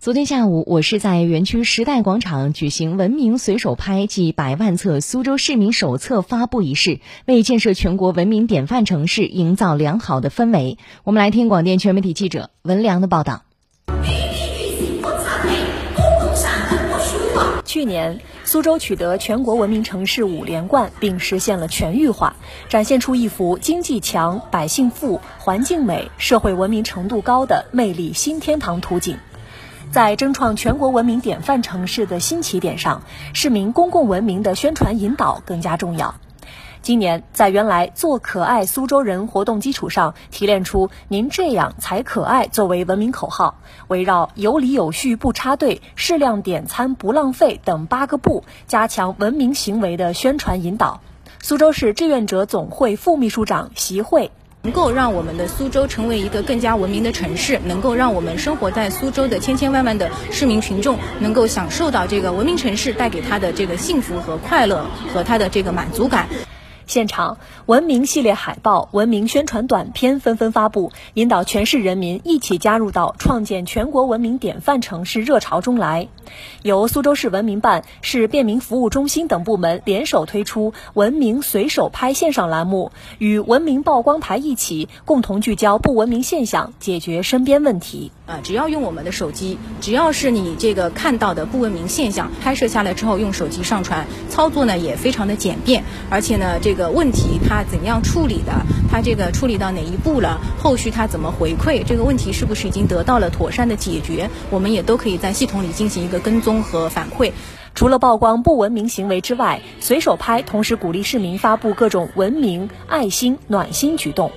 昨天下午，我市在园区时代广场举行“文明随手拍”暨百万册苏州市民手册发布仪式，为建设全国文明典范城市营造良好的氛围。我们来听广电全媒体记者文良的报道。去年，苏州取得全国文明城市五连冠，并实现了全域化，展现出一幅经济强、百姓富、环境美、社会文明程度高的魅力新天堂图景。在争创全国文明典范城市的新起点上，市民公共文明的宣传引导更加重要。今年，在原来“做可爱苏州人”活动基础上，提炼出“您这样才可爱”作为文明口号，围绕有理有序不插队、适量点餐不浪费等八个不，加强文明行为的宣传引导。苏州市志愿者总会副秘书长席慧。能够让我们的苏州成为一个更加文明的城市，能够让我们生活在苏州的千千万万的市民群众能够享受到这个文明城市带给他的这个幸福和快乐和他的这个满足感。现场，文明系列海报、文明宣传短片纷纷发布，引导全市人民一起加入到创建全国文明典范城市热潮中来。由苏州市文明办、市便民服务中心等部门联手推出“文明随手拍”线上栏目，与文明曝光台一起，共同聚焦不文明现象，解决身边问题。啊，只要用我们的手机，只要是你这个看到的不文明现象，拍摄下来之后用手机上传，操作呢也非常的简便，而且呢这个问题它怎样处理的，它这个处理到哪一步了，后续它怎么回馈，这个问题是不是已经得到了妥善的解决，我们也都可以在系统里进行一个跟踪和反馈。除了曝光不文明行为之外，随手拍同时鼓励市民发布各种文明、爱心、暖心举动。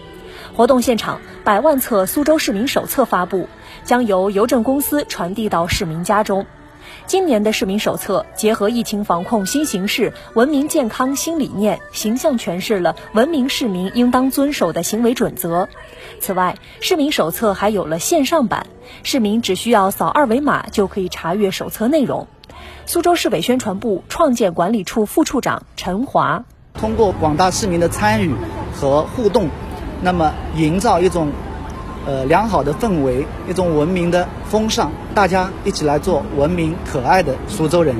活动现场，百万册苏州市民手册发布，将由邮政公司传递到市民家中。今年的市民手册结合疫情防控新形势、文明健康新理念，形象诠释了文明市民应当遵守的行为准则。此外，市民手册还有了线上版，市民只需要扫二维码就可以查阅手册内容。苏州市委宣传部创建管理处副处长陈华，通过广大市民的参与和互动。那么，营造一种呃良好的氛围，一种文明的风尚，大家一起来做文明可爱的苏州人。